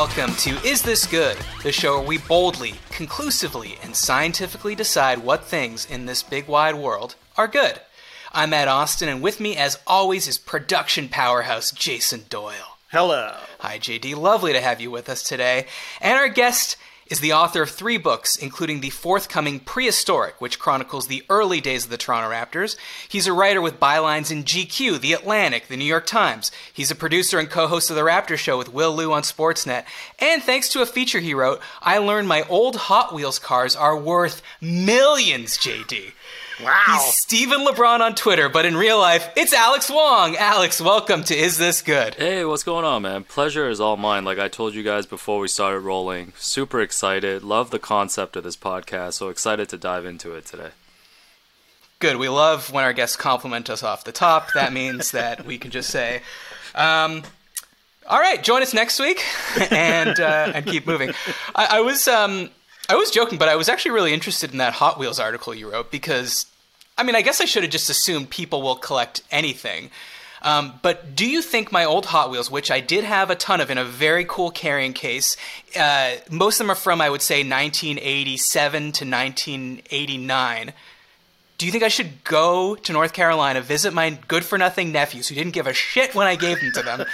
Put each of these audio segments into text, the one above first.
welcome to Is This Good? The show where we boldly, conclusively, and scientifically decide what things in this big wide world are good. I'm Matt Osten, and with me, as always, is production powerhouse Jason Doyle. Hello. Hi, JD. Lovely to have you with us today. And our guest is the author of three books, including the forthcoming Prehistoric, which chronicles the early days of the Toronto Raptors. He's a writer with bylines in GQ, The Atlantic, The New York Times. He's a producer and co host of The Raptor Show with Will Lou on Sportsnet. And thanks to a feature he wrote, I learned my old Hot Wheels cars are worth millions, JD. Wow. He's Steven LeBron on Twitter, but in real life, it's Alex Wong. Alex, welcome to Is This Good? Hey, what's going on, man? Pleasure is all mine. Like I told you guys before we started rolling, super excited. Love the concept of this podcast. So excited to dive into it today. Good. We love when our guests compliment us off the top. That means that we can just say, um, "All right, join us next week," and uh, and keep moving. I, I was um, I was joking, but I was actually really interested in that Hot Wheels article you wrote because, I mean, I guess I should have just assumed people will collect anything. Um, but do you think my old Hot Wheels, which I did have a ton of in a very cool carrying case, uh, most of them are from, I would say, 1987 to 1989. Do you think I should go to North Carolina, visit my good for nothing nephews who didn't give a shit when I gave them to them,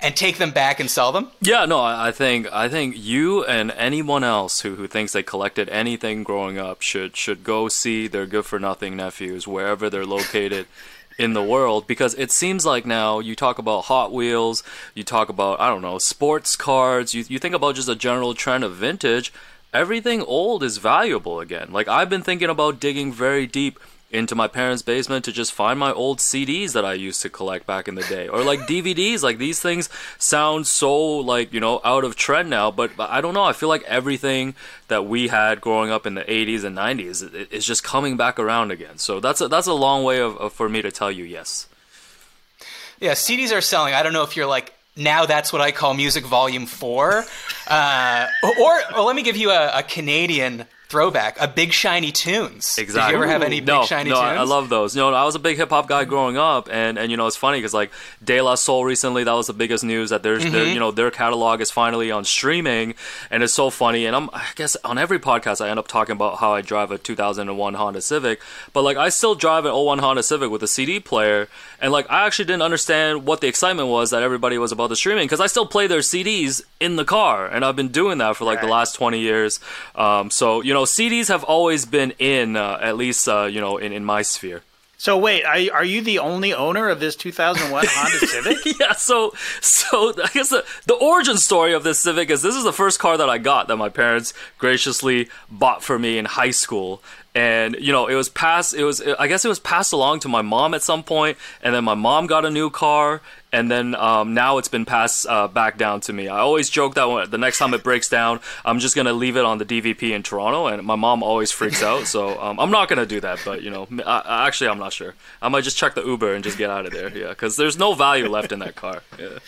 and take them back and sell them? Yeah, no, I think I think you and anyone else who, who thinks they collected anything growing up should should go see their good for nothing nephews wherever they're located in the world because it seems like now you talk about Hot Wheels, you talk about I don't know sports cards, you you think about just a general trend of vintage. Everything old is valuable again. Like I've been thinking about digging very deep into my parents' basement to just find my old CDs that I used to collect back in the day, or like DVDs. Like these things sound so like you know out of trend now, but, but I don't know. I feel like everything that we had growing up in the 80s and 90s i- is just coming back around again. So that's a, that's a long way of, of for me to tell you yes. Yeah, CDs are selling. I don't know if you're like now. That's what I call music volume four, uh, or, or let me give you a, a Canadian throwback: a Big Shiny Tunes. Exactly. Did you ever have any Big no, Shiny no, Tunes? I I love those. You know, I was a big hip hop guy growing up, and and you know, it's funny because like De La Soul recently, that was the biggest news that there's their, Mm-hmm. you know their catalog is finally on streaming, and it's so funny. And I'm I guess on every podcast I end up talking about how I drive a 2001 Honda Civic, but like I still drive an 01 Honda Civic with a CD player, and like I actually didn't understand what the excitement was that everybody was about the streaming because I still play their CDs in the car, and I've been doing that for like the last 20 years. Um, so you know, CDs have always been in, uh, at least uh, you know, in, in my sphere. So wait, are, are you the only owner of this 2001 Honda Civic? Yeah, so so I guess the, the origin story of this Civic is this is the first car that I got that my parents graciously bought for me in high school. And you know, it was passed. It was. I guess it was passed along to my mom at some point, and then my mom got a new car, and then um, now it's been passed uh, back down to me. I always joke that when, the next time it breaks down, I'm just gonna leave it on the DVP in Toronto, and my mom always freaks out. So um, I'm not gonna do that. But you know, I, actually, I'm not sure. I might just check the Uber and just get out of there. Yeah, because there's no value left in that car. Yeah.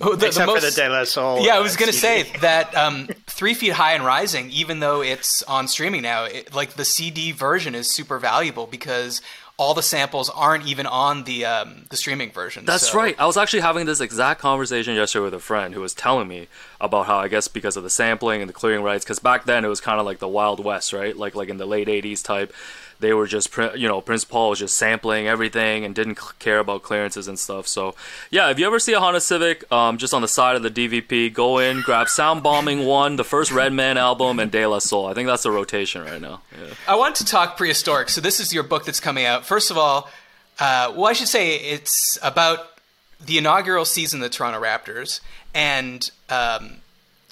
Oh, the- the Except for the most- De La Soul. Yeah, I uh, was gonna say that um, Three Feet High and Rising, even though it's on streaming now, it, like the CD version is super valuable because all the samples aren't even on the um, the streaming version. That's so- right. I was actually having this exact conversation yesterday with a friend who was telling me about how I guess because of the sampling and the clearing rights, because back then it was kind of like the Wild West, right? Like like in the late '80s type, they were just you know Prince Paul was just sampling everything and didn't care about clearances and stuff. So yeah, if you ever see a Honda Civic, um, just on the side of the DVP, go in, grab Soundbombing One, the first Redman album, and De La Soul. I think that's the rotation right now. Yeah. I want to talk prehistoric. So this is your book that's coming out. First of all, uh, well, I should say it's about the inaugural season of the Toronto Raptors and um,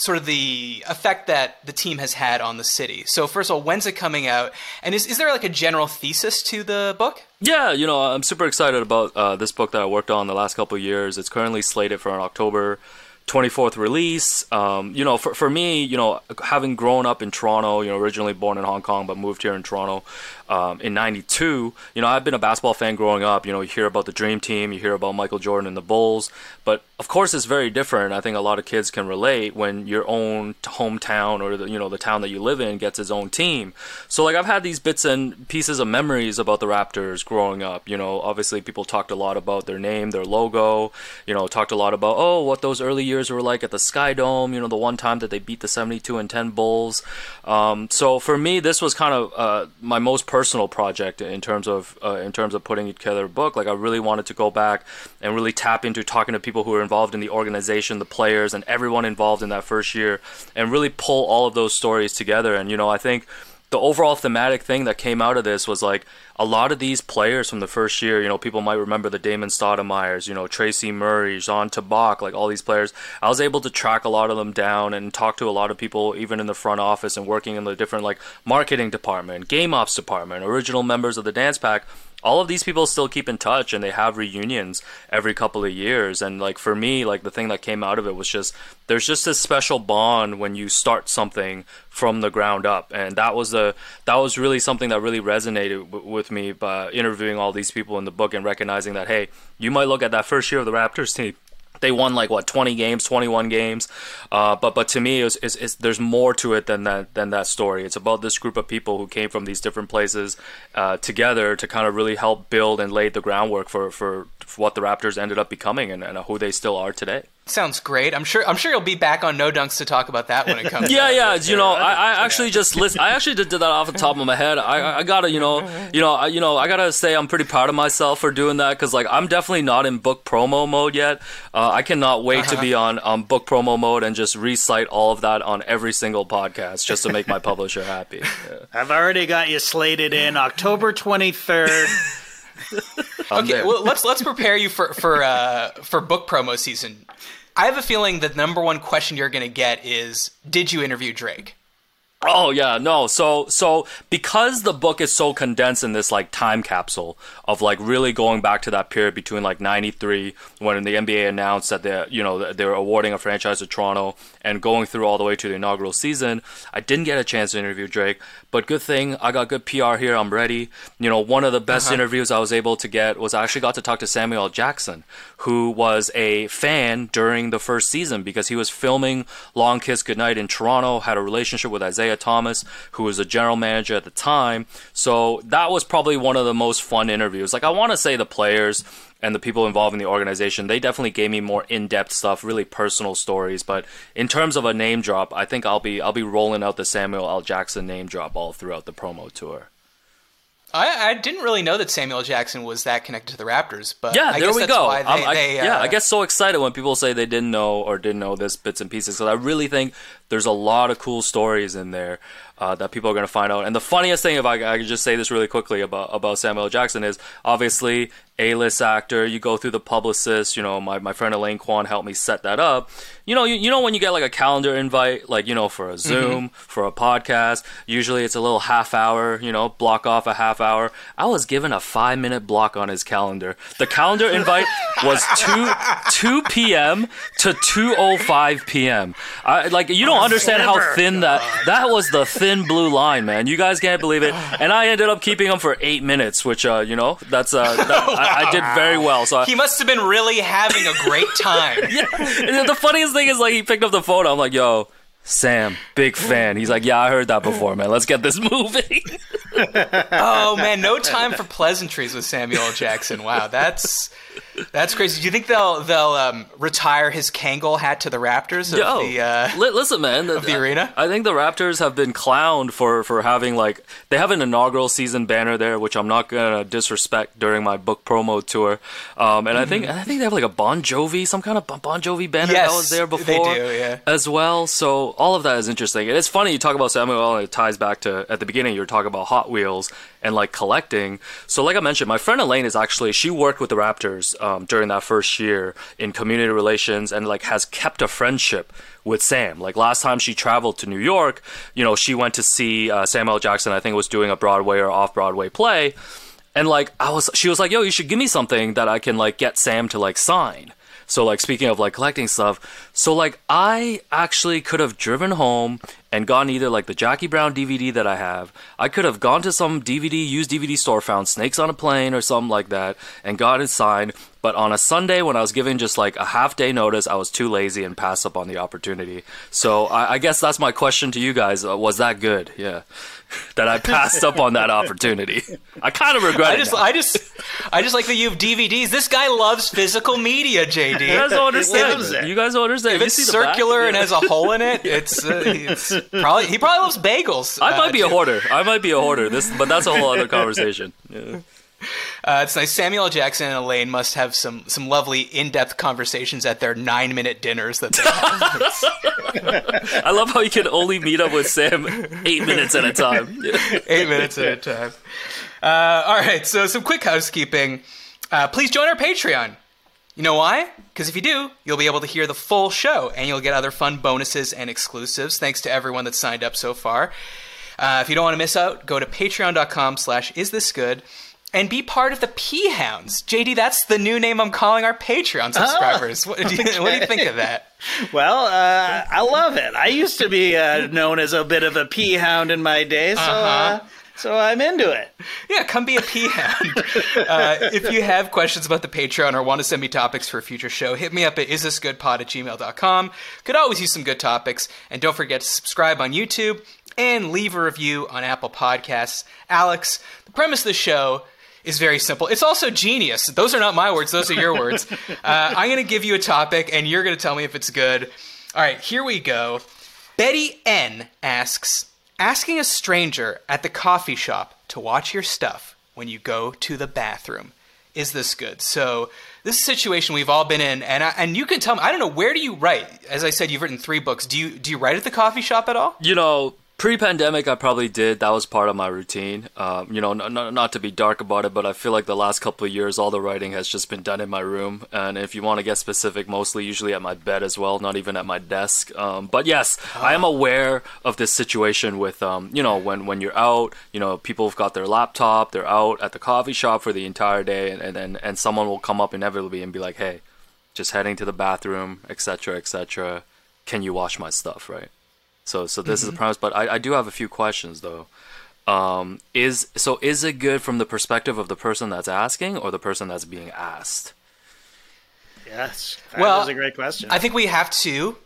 sort of the effect that the team has had on the city. So first of all, when's it coming out? And is, is there like a general thesis to the book? Yeah, you know, I'm super excited about uh, this book that I worked on the last couple of years. It's currently slated for an October 24th release. Um, you know, for, for me, you know, having grown up in Toronto, you know, originally born in Hong Kong but moved here in Toronto um, in '92. You know, I've been a basketball fan growing up. You know, you hear about the Dream Team, you hear about Michael Jordan and the Bulls, but of course, it's very different. I think a lot of kids can relate when your own hometown or the you know the town that you live in gets its own team. So like I've had these bits and pieces of memories about the Raptors growing up. You know, obviously people talked a lot about their name, their logo. You know, talked a lot about oh what those early years were like at the SkyDome. You know, the one time that they beat the 72 and 10 Bulls. Um, so for me, this was kind of uh, my most personal project in terms of uh, in terms of putting together a book. Like I really wanted to go back and really tap into talking to people who were involved in the organization, the players, and everyone involved in that first year, and really pull all of those stories together. And you know, I think the overall thematic thing that came out of this was like a lot of these players from the first year, you know, people might remember the Damon Stoudamire's, you know, Tracy Murray, Zan Tabak, like all these players. I was able to track a lot of them down and talk to a lot of people, even in the front office and working in the different like marketing department, game ops department, original members of the dance pack all of these people still keep in touch and they have reunions every couple of years. And like for me like the thing that came out of it was just there's just this special bond when you start something from the ground up. And that was the that was really something that really resonated w- with me by interviewing all these people in the book and recognizing that hey you might look at that first year of the raptors team they won like what 20 games 21 games? Uh, but but to me it's, it's, it's, there's more to it than that than that story. It's about this group of people who came from these different places uh, together to kind of really help build and lay the groundwork for, for, for what the raptors ended up becoming and, and who they still are today Sounds great. I'm sure. I'm sure you'll be back on No Dunks to talk about that when it comes. yeah, yeah. You know, I, I actually just listen. I actually did, did that off the top of my head. I, I gotta, you know, you know, I, you know, I gotta say I'm pretty proud of myself for doing that because like I'm definitely not in book promo mode yet. Uh, I cannot wait uh-huh. to be on um, book promo mode and just recite all of that on every single podcast just to make my publisher happy. Yeah. I've already got you slated in October 23rd. okay, well let's let's prepare you for for uh, for book promo season. I have a feeling the number one question you're going to get is, "Did you interview Drake?" Oh yeah, no. So so because the book is so condensed in this like time capsule of like really going back to that period between like 93 when the NBA announced that they you know they were awarding a franchise to Toronto and going through all the way to the inaugural season, I didn't get a chance to interview Drake, but good thing I got good PR here. I'm ready. You know, one of the best uh-huh. interviews I was able to get was I actually got to talk to Samuel Jackson, who was a fan during the first season because he was filming Long Kiss Goodnight in Toronto, had a relationship with Isiah Thomas, who was a general manager at the time. So that was probably one of the most fun interviews. Like I want to say the players and the people involved in the organization, they definitely gave me more in-depth stuff, really personal stories. But in terms of a name drop, I think I'll be I'll be rolling out the Samuel L. Jackson name drop all throughout the promo tour. I, I didn't really know that Samuel Jackson was that connected to the Raptors, but yeah, I there we go. They, I, they, yeah, uh, I get so excited when people say they didn't know or didn't know this bits and pieces because I really think there's a lot of cool stories in there uh, that people are going to find out. And the funniest thing, if I, I could just say this really quickly about about Samuel Jackson, is obviously a-list actor. You go through the publicist. You know, my, my friend Elaine Kwan helped me set that up. You know, you, you know when you get like a calendar invite, like you know for a Zoom, mm-hmm. for a podcast. Usually it's a little half hour. You know, block off a half hour. I was given a five minute block on his calendar. The calendar invite was two two p.m. to two o five p.m. I, like you don't understand how thin that that was the thin blue line, man. You guys can't believe it. And I ended up keeping him for eight minutes, which uh, you know that's uh, that, I, I, did very well. So I, he must have been really having a great time. yeah. And the funniest thing is like he picked up the phone. I'm like, yo. Sam, big fan. He's like, yeah, I heard that before, man. Let's get this moving. oh man, no time for pleasantries with Samuel Jackson. Wow, that's that's crazy. Do you think they'll they'll um, retire his Kangol hat to the Raptors? Of Yo, the, uh, li- listen, man, of the I, arena. I think the Raptors have been clowned for for having like they have an inaugural season banner there, which I'm not gonna disrespect during my book promo tour. Um, and mm-hmm. I think I think they have like a Bon Jovi, some kind of Bon Jovi banner yes, that was there before, do, yeah. as well. So all of that is interesting. And it's funny you talk about Samuel, it ties back to at the beginning you were talking about Hot Wheels and like collecting. So like I mentioned, my friend Elaine is actually she worked with the Raptors um, during that first year in community relations and like has kept a friendship with Sam. Like last time she traveled to New York, you know, she went to see uh, Samuel Jackson. I think was doing a Broadway or off Broadway play. And like I was, she was like, "Yo, you should give me something that I can like get Sam to like sign." So like speaking of like collecting stuff, so like I actually could have driven home and gotten either like the Jackie Brown DVD that I have. I could have gone to some DVD used DVD store, found Snakes on a Plane or something like that, and got it signed. But on a Sunday, when I was given just like a half day notice, I was too lazy and passed up on the opportunity. So I, I guess that's my question to you guys: uh, Was that good? Yeah, that I passed up on that opportunity. I kind of regret I it. just. I just, I just like that you have DVDs. This guy loves physical media, JD. you guys don't understand. You guys don't understand. If it's back? circular and Yeah. has a hole in it, it's, uh, it's probably he probably loves bagels. I uh, might be a hoarder. I might be a hoarder. This, but that's a whole other conversation. Yeah. Uh, it's nice. Samuel Jackson and Elaine must have some some lovely in depth conversations at their nine minute dinners that they have. I love how you can only meet up with Sam eight minutes at a time. Eight minutes at a time. Uh, all right. So some quick housekeeping. Uh, please join our Patreon. You know why? Because if you do, you'll be able to hear the full show and you'll get other fun bonuses and exclusives. Thanks to everyone that's signed up so far. Uh, if you don't want to miss out, go to patreon.com slash is this good and be part of the P Hounds. JD, that's the new name I'm calling our Patreon subscribers. what, do you, what do you think of that? Well, uh, I love it. I used to be uh, known as a bit of a pea hound in my day, so uh, so I'm into it. Yeah, come be a P Hound. uh, if you have questions about the Patreon or want to send me topics for a future show, hit me up at isthisgoodpod at gmail.com. Could always use some good topics. And don't forget to subscribe on YouTube and leave a review on Apple Podcasts. Alex, the premise of the show is very simple. It's also genius. Those are not my words, those are your words. Uh, I'm going to give you a topic, and you're going to tell me if it's good. All right, here we go. Betty N asks Asking a stranger at the coffee shop to watch your stuff when you go to the bathroom. Is this good? So, this is a situation we've all been in, and I, and you can tell me. I don't know where do you write. As I said, you've written three books. Do you do you write at the coffee shop at all? You know, pre-pandemic, I probably did. That was part of my routine. Um, you know, n- n- not to be dark about it, but I feel like the last couple of years, all the writing has just been done in my room. And if you want to get specific, mostly usually at my bed as well, not even at my desk. Um, but yes, I am aware of this situation with, um, you know, when when you're out, you know, people have got their laptop, they're out at the coffee shop for the entire day, and and and, and someone will come up inevitably and be like, hey, just heading to the bathroom, etc., etc. Can you wash my stuff, right? So so this is the premise, but I, I do have a few questions though. Um, is so is it good from the perspective of the person that's asking or the person that's being asked? Yes, that Well, is a great question. I think we have to,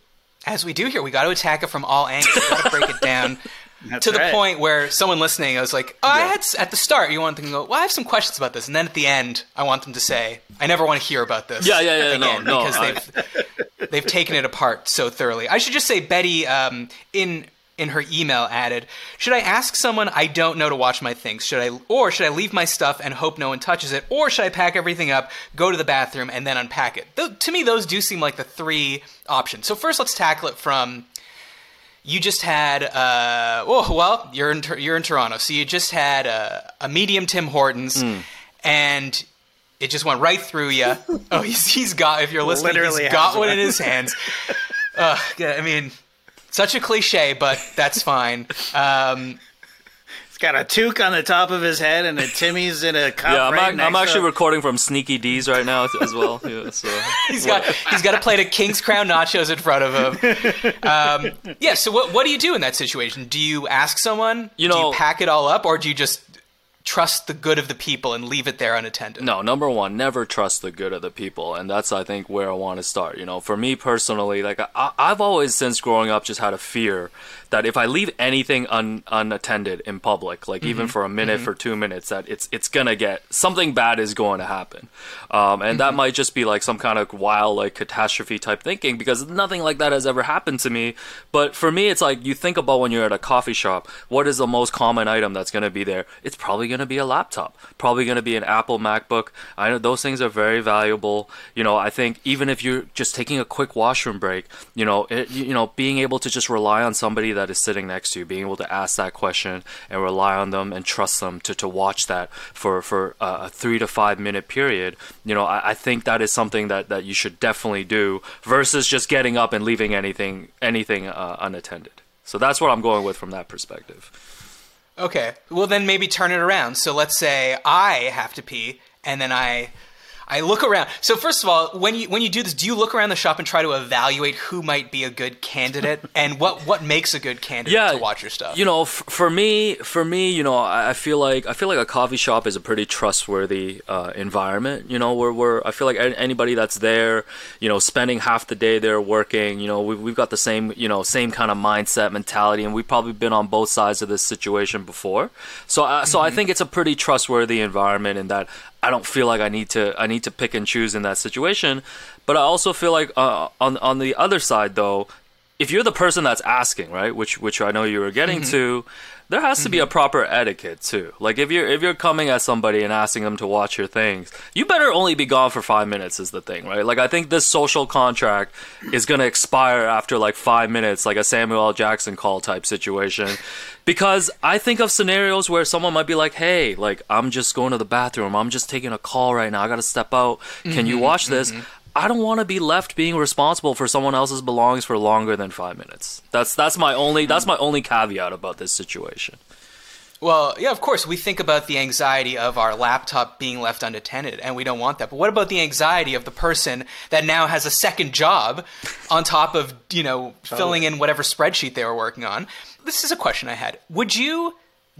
as we do here, we got to attack it from all angles. We got to break it down That's to the right. point where someone listening, I was like, oh, I had at the start, you want them to go, well, I have some questions about this, and then at the end, I want them to say, I never want to hear about this. Yeah, yeah, yeah, no, again, no, because they've they've taken it apart so thoroughly. I should just say, Betty, um, in in her email added, should I ask someone I don't know to watch my things? Should I, or should I leave my stuff and hope no one touches it, or should I pack everything up, go to the bathroom, and then unpack it? Th- to me, those do seem like the three options. So first, let's tackle it from you just had uh, oh well you're in you're in Toronto. So you just had a, a medium Tim Hortons and it just went right through you oh he's, he's got if you're listening Literally he's got one one. in his hands. Uh, yeah, I mean such a cliche but that's fine. Um, He's got a toque on the top of his head and a Timmy's in a cup. Yeah, I'm, right ac- next I'm actually to- recording from Sneaky Dee's right now as well. Yeah, so he's got he's got a plate of King's Crown nachos in front of him um, yeah so what, what do you do in that situation do you ask someone You do know- you pack it all up or do you just trust the good of the people and leave it there unattended No, number one, never trust the good of the people, and that's I think where I want to start. You know, for me personally, like I, I've always since growing up just had a fear that if I leave anything un, unattended in public, like even mm-hmm. for a minute, mm-hmm. for two minutes, that it's it's gonna get something bad is going to happen, um, and that mm-hmm. might just be like some kind of wild like catastrophe type thinking because nothing like that has ever happened to me. But for me, it's like you think about when you're at a coffee shop, what is the most common item that's gonna be there? It's probably gonna be a laptop, probably gonna be an Apple MacBook. I know those things are very valuable. You know, I think even if you're just taking a quick washroom break, you know, it, you know, being able to just rely on somebody that is sitting next to you, being able to ask that question and rely on them and trust them to, to watch that for for uh, a three to five minute period. You know, I, I think that is something that, that you should definitely do versus just getting up and leaving anything anything uh, unattended. So that's what I'm going with from that perspective. Okay. Well, then maybe turn it around. So let's say I have to pee, and then I, I look around. So first of all, when you when you do this, do you look around the shop and try to evaluate who might be a good candidate and what what makes a good candidate yeah, to watch your stuff? You know, f- for me, for me, you know, I, I feel like I feel like a coffee shop is a pretty trustworthy uh, environment. You know, where where I feel like anybody that's there, you know, spending half the day there working, you know, we've we've got the same you know same kind of mindset mentality, and we've probably been on both sides of this situation before. So uh, so I think it's a pretty trustworthy environment in that I don't feel like I need to I need to pick and choose in that situation. But I also feel like uh, on on the other side though, if you're the person that's asking, right, which which I know you were getting to, there has to be a mm-hmm. proper etiquette too. Like if you're if you're coming at somebody and asking them to watch your things, you better only be gone for five minutes is the thing, right? Like I think this social contract is gonna expire after like five minutes, like a Samuel L. Jackson call type situation. Because I think of scenarios where someone might be like, "Hey, like I'm just going to the bathroom. I'm just taking a call right now. I got to step out. Can you mm-hmm. watch this?" Mm-hmm. I don't want to be left being responsible for someone else's belongings for longer than five minutes. That's that's my only that's my only caveat about this situation. Well, yeah, of course, we think about the anxiety of our laptop being left unattended, and we don't want that. But what about the anxiety of the person that now has a second job on top of, you know, filling in whatever spreadsheet they were working on? This is a question I had. Would you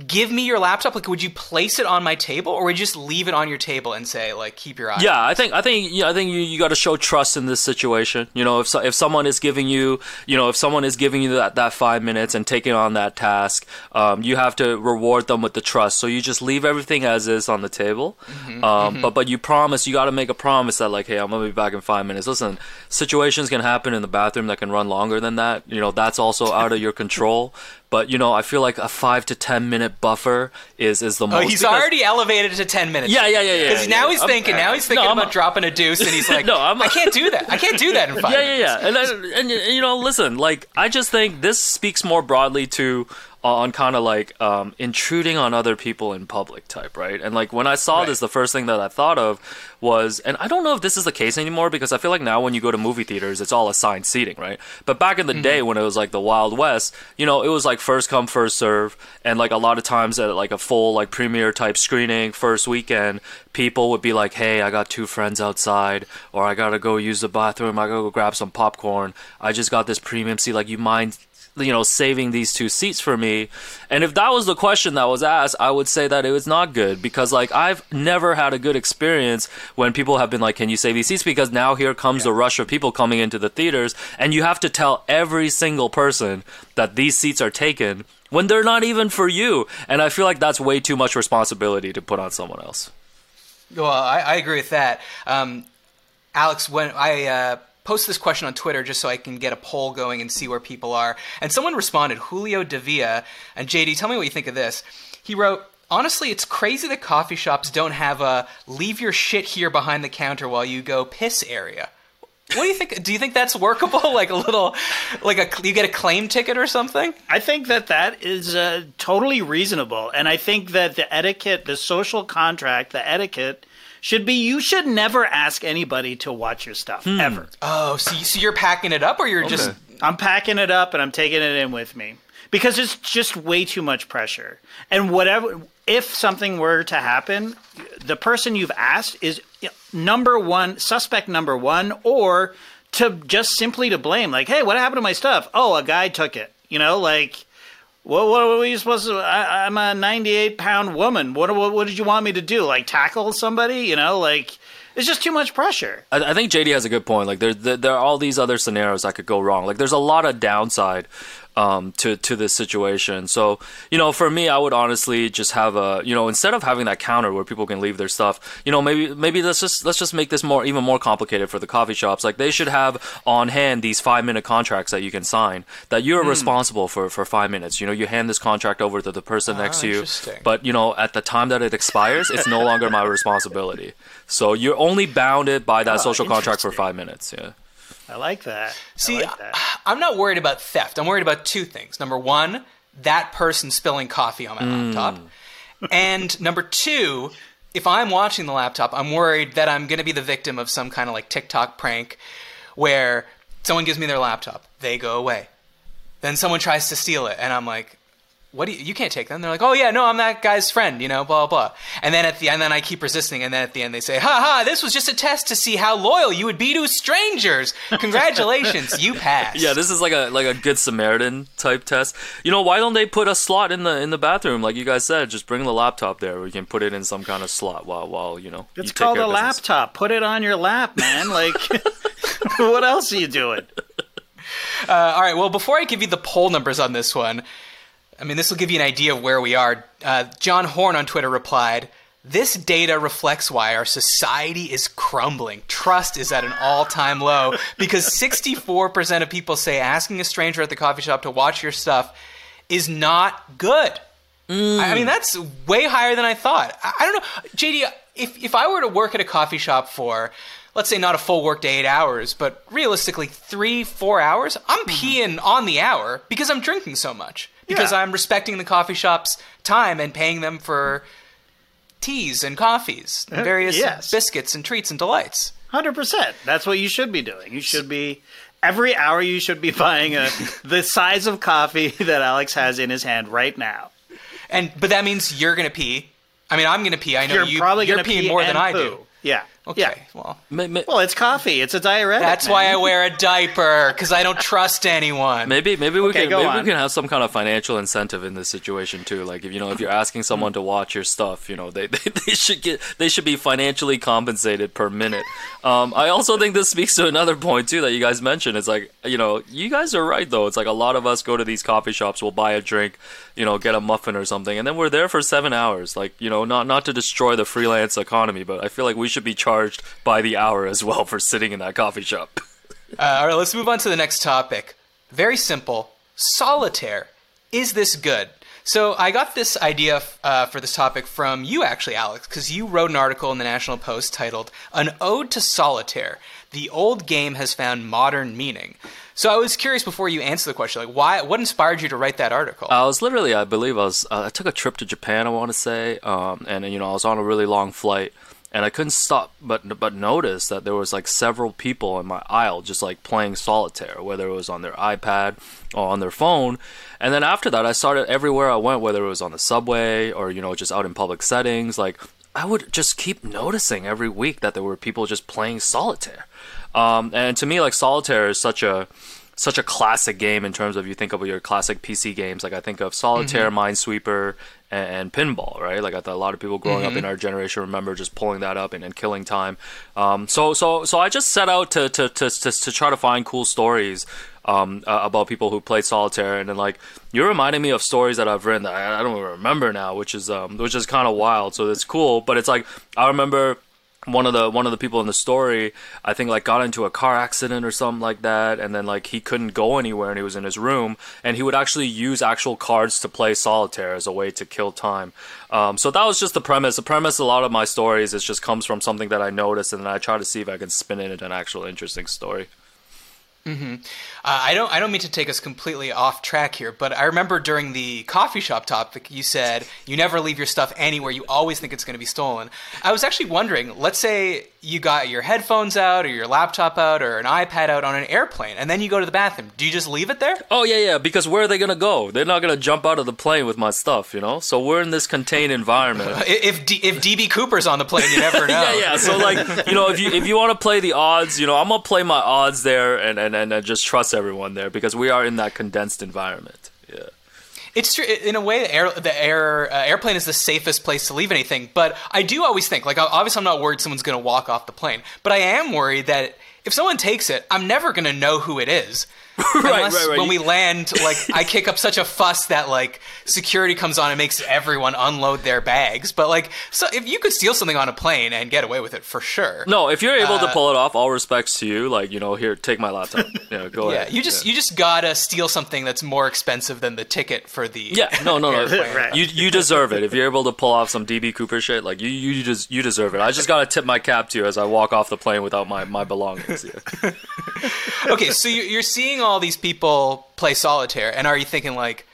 give me your laptop? Like, would you place it on my table, or would you just leave it on your table and say, like, keep your eye? Yeah, I think I think yeah, I think you, you got to show trust in this situation. You know, if so, if someone is giving you, you know, if someone is giving you that, that five minutes and taking on that task, um, you have to reward them with the trust. So you just leave everything as is on the table. um, But but you promise, you got to make a promise that like, hey, I'm gonna be back in five minutes. Listen, situations can happen in the bathroom that can run longer than that. You know, that's also out of your control. But you know, I feel like a five to ten minute buffer is is the oh, most. Oh, he's because- already elevated to ten minutes. Yeah, yeah, yeah, yeah. Because now yeah. he's thinking. Now he's thinking No, I'm- about dropping a deuce, and he's like, No, I'm- I can't do that. I can't do that in five yeah, minutes. yeah, yeah. And, I, and you know, listen, like I just think this speaks more broadly to on kind of like um, intruding on other people in public type, right? And like when I saw Right. this, the first thing that I thought of was, and I don't know if this is the case anymore because I feel like now when you go to movie theaters, it's all assigned seating, right? But back in the day when it was like the Wild West, you know, it was like first come first serve, and like a lot of times at like a full like premiere type screening first weekend, people would be like, "Hey, I got two friends outside, or I gotta go use the bathroom. I gotta go grab some popcorn. I just got this premium seat. Like, you mind?" You know, saving these two seats for me. And if that was the question that was asked, I would say that it was not good because, like, I've never had a good experience when people have been like, Can you save these seats? Because now here comes the rush of people coming into the theaters, and you have to tell every single person that these seats are taken when they're not even for you. And I feel like that's way too much responsibility to put on someone else. Well, I, I agree with that. Um, Alex, when I uh, post this question on Twitter just so I can get a poll going and see where people are, and someone responded, Julio Davia, and JD, tell me what you think of this. He wrote, Honestly, it's crazy that coffee shops don't have a leave your shit here behind the counter while you go piss area. What do you think? Do you think that's workable? Like a little, like a you get a claim ticket or something? I think that that is uh, totally reasonable, and I think that the etiquette, the social contract, the etiquette should be you should never ask anybody to watch your stuff hmm. ever. Oh, so, you, so you're packing it up, or you're just I'm packing it up and I'm taking it in with me because it's just way too much pressure. And whatever, if something were to happen, the person you've asked is number one, suspect number one, or to just simply to blame. Like, hey, what happened to my stuff? Oh, a guy took it. You know, like. What, what were you supposed to? I, I'm a 98 pound woman. What, what what did you want me to do? Like tackle somebody? You know, like it's just too much pressure. I, I think JD has a good point. Like there, there, there are all these other scenarios that could go wrong. Like there's a lot of downside um, to to this situation. So you know, for me, I would honestly just have a you know instead of having that counter where people can leave their stuff, you know, maybe maybe let's just let's just make this more even more complicated for the coffee shops. Like they should have on hand these five minute contracts that you can sign that you're responsible for for five minutes. You know, you hand this contract over to the person next to you, but you know, at the time that it expires, it's no longer my responsibility. So you're only bounded by that social contract for five minutes. Yeah. I like that. See, I like that. I'm not worried about theft. I'm worried about two things. Number one, that person spilling coffee on my mm. laptop. And number two, if I'm watching the laptop, I'm worried that I'm going to be the victim of some kind of like TikTok prank where someone gives me their laptop, they go away. Then someone tries to steal it, and I'm like, what do you, you can't take them. They're like, oh yeah, no, I'm that guy's friend, you know, blah blah. And then at the end, then I keep resisting, and then at the end they say, ha ha, this was just a test to see how loyal you would be to strangers. Congratulations, you passed. Yeah, this is like a like a good Samaritan type test. You know, why don't they put a slot in the in the bathroom like you guys said? Just bring the laptop there. We can put it in some kind of slot while while you know. It's you take called care a business. laptop. Put it on your lap, man. Like, what else are you doing? Uh, all right. Well, before I give you the poll numbers on this one, I mean, this will give you an idea of where we are. Uh, John Horn on Twitter replied, This data reflects why our society is crumbling. Trust is at an all time low because 64% of people say asking a stranger at the coffee shop to watch your stuff is not good. I mean, that's way higher than I thought. I, I don't know. JD, if, if I were to work at a coffee shop for, let's say, not a full work day, eight hours, but realistically, three, four hours, I'm peeing on the hour because I'm drinking so much. Because Yeah. I'm respecting the coffee shop's time and paying them for teas and coffees, and uh, various yes. biscuits and treats and delights. Hundred percent. That's what you should be doing. You should be every hour. You should be buying a the size of coffee that Alex has in his hand right now. And but that means you're gonna pee. I mean, I'm gonna pee. I know You're you, probably you're going to peeing pee more than I poo. do. Yeah. Okay, Yeah. well, Ma- ma- Well, it's coffee. It's a diuretic. that's man. why I wear a diaper because I don't trust anyone. Maybe maybe we Okay, can maybe on. we can have some kind of financial incentive in this situation too. Like if you know if you're asking someone to watch your stuff, you know they, they, they should get they should be financially compensated per minute. Um, I also think this speaks to another point too that you guys mentioned. It's like you know you guys are right though. It's like a lot of us go to these coffee shops, we'll buy a drink, you know, get a muffin or something, and then we're there for seven hours. Like you know not not to destroy the freelance economy, but I feel like we should be charged by the hour as well for sitting in that coffee shop. Uh, all right, let's move on to the next topic. Very simple. Solitaire. Is this good? So I got this idea uh, for this topic from you, actually, Alex, because you wrote an article in the National Post titled "An Ode to Solitaire: The Old Game Has Found Modern Meaning." So I was curious before you answer the question, like, why? What inspired you to write that article? I was literally, I believe, I was. Uh, I took a trip to Japan. I want to say, um, and you know, I was on a really long flight, and I couldn't stop but but notice that there was like several people in my aisle just like playing solitaire, whether it was on their iPad or on their phone. And then after that, I started everywhere I went, whether it was on the subway or you know just out in public settings, like. I would just keep noticing every week that there were people just playing solitaire. Um, and to me, like solitaire is such a such a classic game in terms of you think of your classic PC games. Like I think of Solitaire, Minesweeper, and, and Pinball, right? Like I thought a lot of people growing up in our generation remember just pulling that up and, and killing time. Um, so so so I just set out to to, to, to, to try to find cool stories. Um, uh, about people who played solitaire, and then like you're reminding me of stories that I've written that I, I don't remember now, which is um, which is kind of wild. So it's cool, but it's like I remember one of the one of the people in the story i think like got into a car accident or something like that and then like he couldn't go anywhere and he was in his room and he would actually use actual cards to play solitaire as a way to kill time. Um, so that was just the premise. The premise of a lot of my stories is just comes from something that i noticed and then i try to see if i can spin it into an actual interesting story Uh, I don't. I don't mean to take us completely off track here, but I remember during the coffee shop topic, you said you never leave your stuff anywhere. You always think it's going to be stolen. I was actually wondering. Let's say you got your headphones out, or your laptop out, or an iPad out on an airplane, and then you go to the bathroom. Do you just leave it there? Oh yeah, yeah. Because where are they gonna go? They're not gonna jump out of the plane with my stuff, you know. So we're in this contained environment. If D, if DB Cooper's on the plane, you never know. yeah, yeah. So like, you know, if you if you want to play the odds, you know, I'm gonna play my odds there and and, and, and just trust everyone there because we are in that condensed environment. It's true. In a way, the air, the air uh, airplane is the safest place to leave anything. But I do always think, like, obviously, I'm not worried someone's going to walk off the plane. But I am worried that if someone takes it, I'm never going to know who it is. Unless right, right. when we land, like, I kick up such a fuss that like security comes on and makes everyone unload their bags. But like, so if you could steal something on a plane and get away with it, for sure. No, if you're able Uh, to pull it off, all respects to you. Like, you know, here, take my laptop. Yeah, go Yeah, ahead. you just yeah. you just gotta steal something that's more expensive than the ticket for the Yeah, no, no, no. Right. You you deserve it if you're able to pull off some DB Cooper shit. Like you you just you deserve it. I just gotta tip my cap to you as I walk off the plane without my my belongings. Yeah. okay, so you- you're seeing all these people play solitaire, and are you thinking like,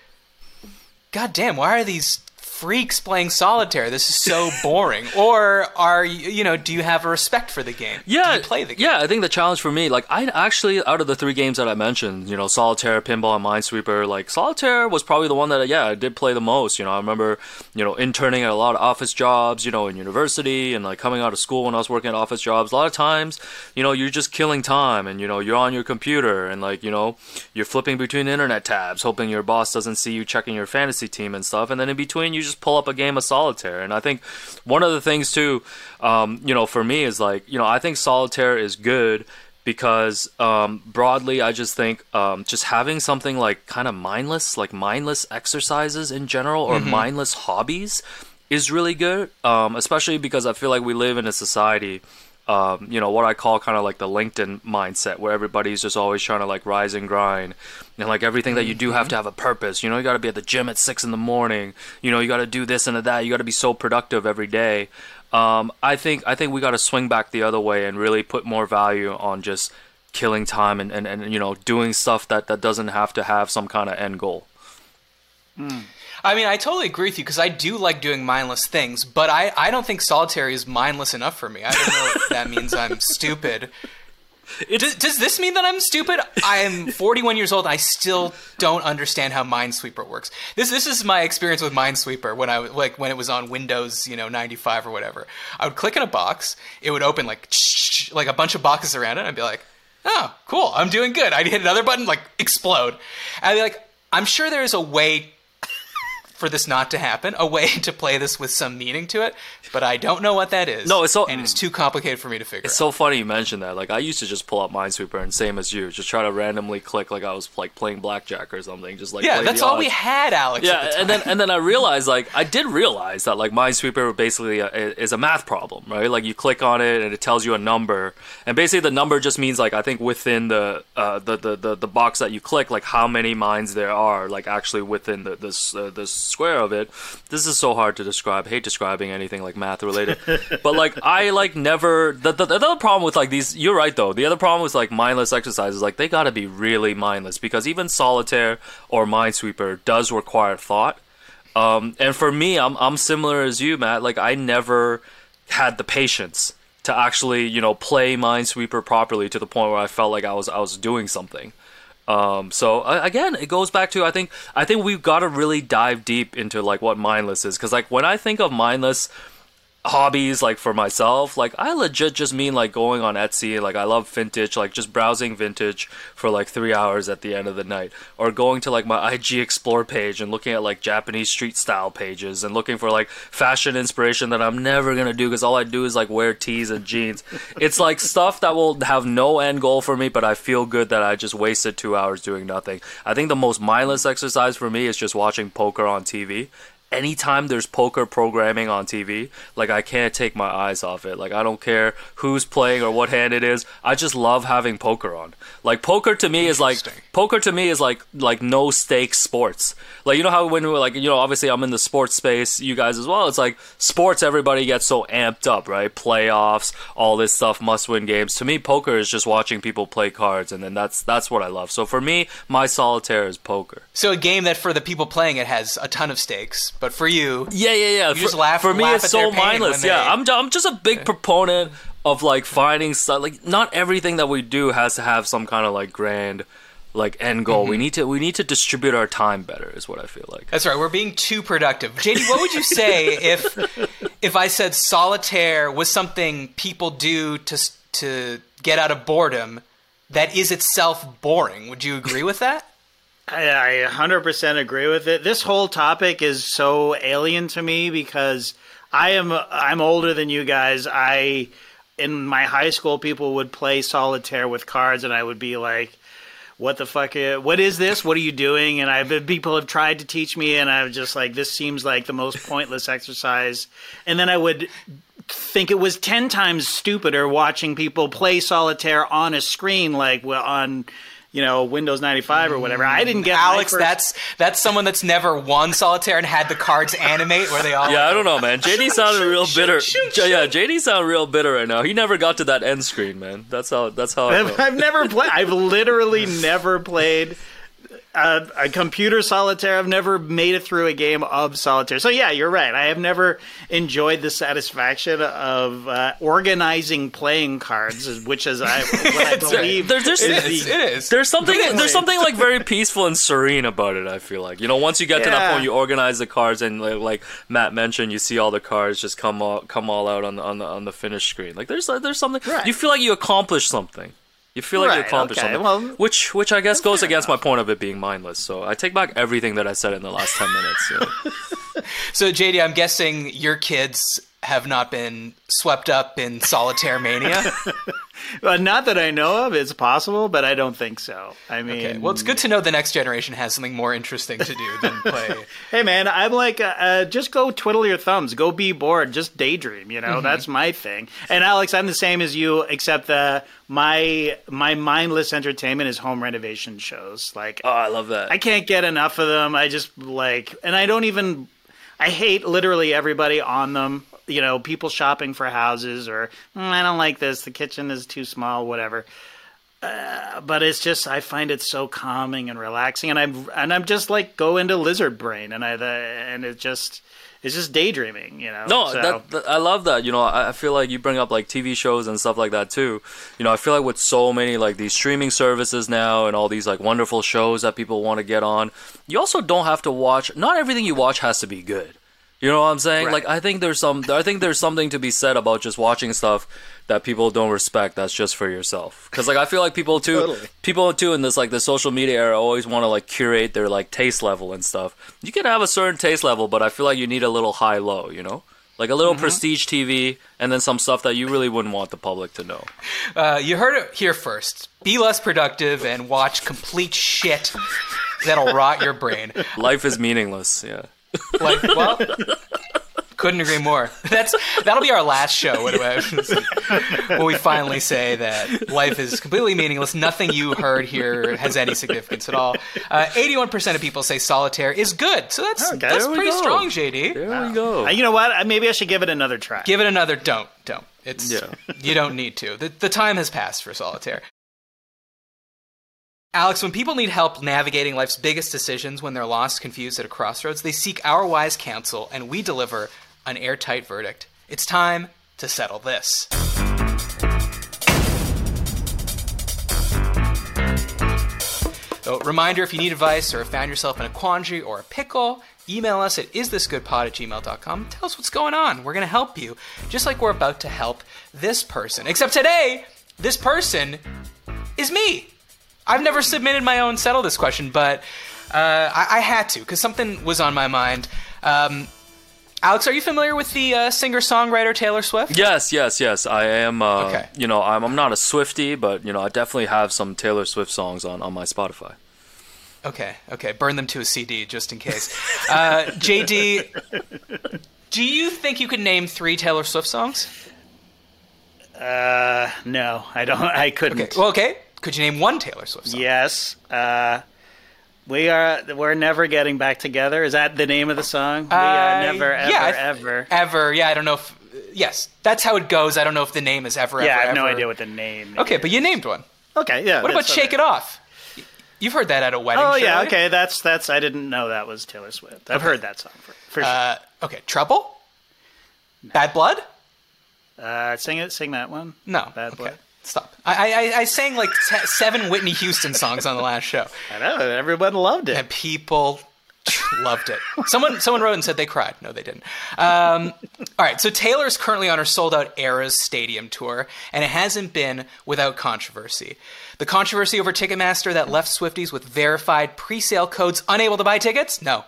God damn, why are these freaks playing solitaire. This is so boring. or are you, you know, do you have a respect for the game? Yeah, play the game. Yeah, I think the challenge for me, like I actually out of the three games that I mentioned, you know, solitaire, pinball, and Minesweeper, like solitaire was probably the one that yeah I did play the most. You know, I remember you know interning at a lot of office jobs, you know, in university and like coming out of school when I was working at office jobs. A lot of times, you know, you're just killing time and you know you're on your computer and like you know you're flipping between internet tabs, hoping your boss doesn't see you checking your fantasy team and stuff, and then in between you just pull up a game of solitaire. And I think one of the things too, um, you know, for me is like you know I think solitaire is good because um, broadly i just think um, just having something like kind of mindless like mindless exercises in general or mindless hobbies is really good um, especially because i feel like we live in a society um, you know what i call kind of like the linkedin mindset where everybody's just always trying to like rise and grind. And like everything that you do have to have a purpose. You know you got to be at the gym at six in the morning. You know you got to do this and that. You got to be so productive every day. Um, I think I think we got to swing back the other way and really put more value on just killing time and, and, and you know doing stuff that, that doesn't have to have some kind of end goal. I mean, I totally agree with you because I do like doing mindless things, but I, I don't think solitaire is mindless enough for me. I don't know if that means I'm stupid. Does, does this mean that I'm stupid? I'm 41 years old. I still don't understand how Minesweeper works. This this is my experience with Minesweeper when I like when it was on Windows, you know, 95 or whatever. I would click in a box, it would open like like a bunch of boxes around it. And I'd be like, oh, cool, I'm doing good. I'd hit another button, like explode. And I'd be like, I'm sure there is a way for this not to happen, a way to play this with some meaning to it, but I don't know what that is. No, it's so- and it's too complicated for me to figure It's out. so funny you mentioned that. Like I used to just pull up Minesweeper and same as you, just try to randomly click like I was like playing blackjack or something. Just like yeah, that's all we had, Alex. Yeah, the and then and then I realized like I did realize that like Minesweeper basically a, is a math problem, right? Like you click on it and it tells you a number, and basically the number just means like I think within the uh, the, the the the box that you click, like how many mines there are, like actually within the this uh, the square of it. This is so hard to describe. hate describing anything like math related, but like I like never. The, the the other problem with like these, you're right though. The other problem with like mindless exercises, like they got to be really mindless because even solitaire or Minesweeper does require thought. Um, and for me, I'm I'm similar as you, Matt. Like I never had the patience to actually, you know, play Minesweeper properly to the point where I felt like I was I was doing something. Um, so again, it goes back to I think I think we've got to really dive deep into like what mindless is. Because like when I think of mindless hobbies like for myself like i legit just mean like going on etsy like i love vintage like just browsing vintage for like three hours at the end of the night or going to like my ig explore page and looking at like japanese street style pages and looking for like fashion inspiration that i'm never gonna do because all i do is like wear tees and jeans. It's like stuff that will have no end goal for me but i feel good that i just wasted two hours doing nothing. I think the most mindless exercise for me is just watching poker on tv anytime there's poker programming on TV, like I can't take my eyes off it. Like I don't care who's playing or what hand it is. I just love having poker on. Like poker to me is like poker to me is like like no stakes sports. Like you know how when we're like you know obviously I'm in the sports space, you guys as well. It's like sports everybody gets so amped up, right? Playoffs, all this stuff, must win games. To me poker is just watching people play cards and then that's that's what I love. So for me, my solitaire is poker. so a game that for the people playing it has a ton of stakes, but for you, Yeah, yeah, yeah. for, just laugh- for me, laugh it's so mindless. when Yeah, I'm, I'm just a big proponent of like finding stuff. Like, not everything that we do has to have some kind of like grand, like end goal. Mm-hmm. We need to we need to distribute our time better. Is what I feel like. That's right. We're being too productive. JD, what would you say if if I said solitaire was something people do to to get out of boredom that is itself boring? Would you agree with that? I, I 100% agree with it. This whole topic is so alien to me because I am I'm older than you guys. I in my high school people would play solitaire with cards and I would be like what the fuck i- what is this what are you doing and i've people have tried to teach me and i'm just like this seems like the most pointless exercise and then i would think it was 10 times stupider watching people play solitaire on a screen like on you know windows 95 or whatever i didn't get my Alex, first- that's that's someone that's never won solitaire and had the cards animate where they all Yeah, I don't know, man. JD sounded real shoot, bitter. shoot, Yeah, JD sounded real bitter right now. He never got to that end screen, man. That's how. That's how. I I've. I've never played. I've literally never played uh, a computer solitaire. I've never made it through a game of solitaire. So yeah, you're right. I have never enjoyed the satisfaction of uh, organizing playing cards, which is I, what I believe. There- there's- It It is. is. It is. There's something. Really? There's something like very peaceful and serene about it. I feel like you know, once you get to that point, you organize the cards, and like, like Matt mentioned, you see all the cards just come all come all out on the on the on the finish screen. Like there's there's something. Right. You feel like you accomplished something. You feel like you Right, accomplished okay, something, well, which which I guess goes against my point of it being mindless. So I take back everything that I said in the last ten minutes. So. So, JD, I'm guessing your kids have not been swept up in solitaire mania. Uh, not that I know of. It's possible, but I don't think so. I mean, Okay. Well, it's good to know the next generation has something more interesting to do than play. Hey man, I'm like, uh, uh, just go twiddle your thumbs, go be bored, just daydream. You know, Mm-hmm. that's my thing. And Alex, I'm the same as you, except that my my mindless entertainment is home renovation shows. Like, Oh, I love that. I can't get enough of them. I just like, and I don't even. I hate literally everybody on them. You know, people shopping for houses, or "Mm, I don't like this. The kitchen is too small. Whatever. Uh, but it's just I find it so calming and relaxing, and I'm and I'm just like go into lizard brain, and I the, and it just it's just daydreaming. You know. No, So- that, that- I love that. You know, I, I feel like you bring up like TV shows and stuff like that too. You know, I feel like with so many like these streaming services now and all these like wonderful shows that people want to get on, you also don't have to watch. Not everything you watch has to be good. You know what I'm saying? Right. Like I think there's some I think there's something to be said about just watching stuff that people don't respect that's just for yourself. Cuz like I feel like people too Totally. people too in this like the social media era always want to like curate their like taste level and stuff. You can have a certain taste level, but I feel like you need a little high low, you know? Like a little prestige TV and then some stuff that you really wouldn't want the public to know. Uh, you heard it here first. Be less productive and watch complete shit that'll rot your brain. Life is meaningless, yeah. Like, well, couldn't agree more. That's that'll be our last show. What about when we finally say that life is completely meaningless? Nothing you heard here has any significance at all. Uh, Eighty-one percent of people say solitaire is good, so that's Okay, that's pretty go. strong, JD. There we go. Uh, you know what? Maybe I should give it another try. Give it another. Don't don't. It's Yeah. you don't need to. The the time has passed for solitaire. Alex, when people need help navigating life's biggest decisions when they're lost, confused at a crossroads, they seek our wise counsel, and we deliver an airtight verdict. It's time to settle this. So, reminder if you need advice or found yourself in a quandary or a pickle, email us at isthisgoodpod at gmail.com. Tell us what's going on. We're going to help you, just like we're about to help this person. Except today, this person is me. I've never submitted my own settle this question, but uh, I, I had to because something was on my mind. Um, Alex, are you familiar with the uh, singer songwriter Taylor Swift? Yes, yes, yes. I am. Uh, Okay. You know, I'm, I'm not a Swifty, but you know, I definitely have some Taylor Swift songs on, on my Spotify. Okay, okay. Burn them to a CD just in case. Uh, JD, do you think you could name three Taylor Swift songs? Uh, no, I don't. I couldn't. Okay. Well, okay. Could you name one Taylor Swift song? Yes. Uh, we are. We're never getting back together. Is that the name of the song? we Uh, are never, ever, yeah, ever. Ever. Yeah, I don't know if. Yes, that's how it goes. I don't know if the name is ever. Yeah, ever, I have no idea what the name. Okay, but you named one. Okay. Yeah. What about Shake okay. It Off? You've heard that at a wedding. Oh yeah. surely? Okay. That's that's. I didn't know that was Taylor Swift. I've heard that song for, for sure. Uh, okay, Trouble. Bad Blood. Uh, sing it. Sing that one. No. Bad okay. Blood. Stop. I, I I sang like t- seven Whitney Houston songs on the last show, I know. Everyone loved it. and people loved it. Someone someone wrote and said they cried. No, they didn't. Um, all right. So Taylor's currently on her sold out Eras Stadium tour, and it hasn't been without controversy. The controversy over Ticketmaster that left Swifties with verified pre-sale codes unable to buy tickets. No.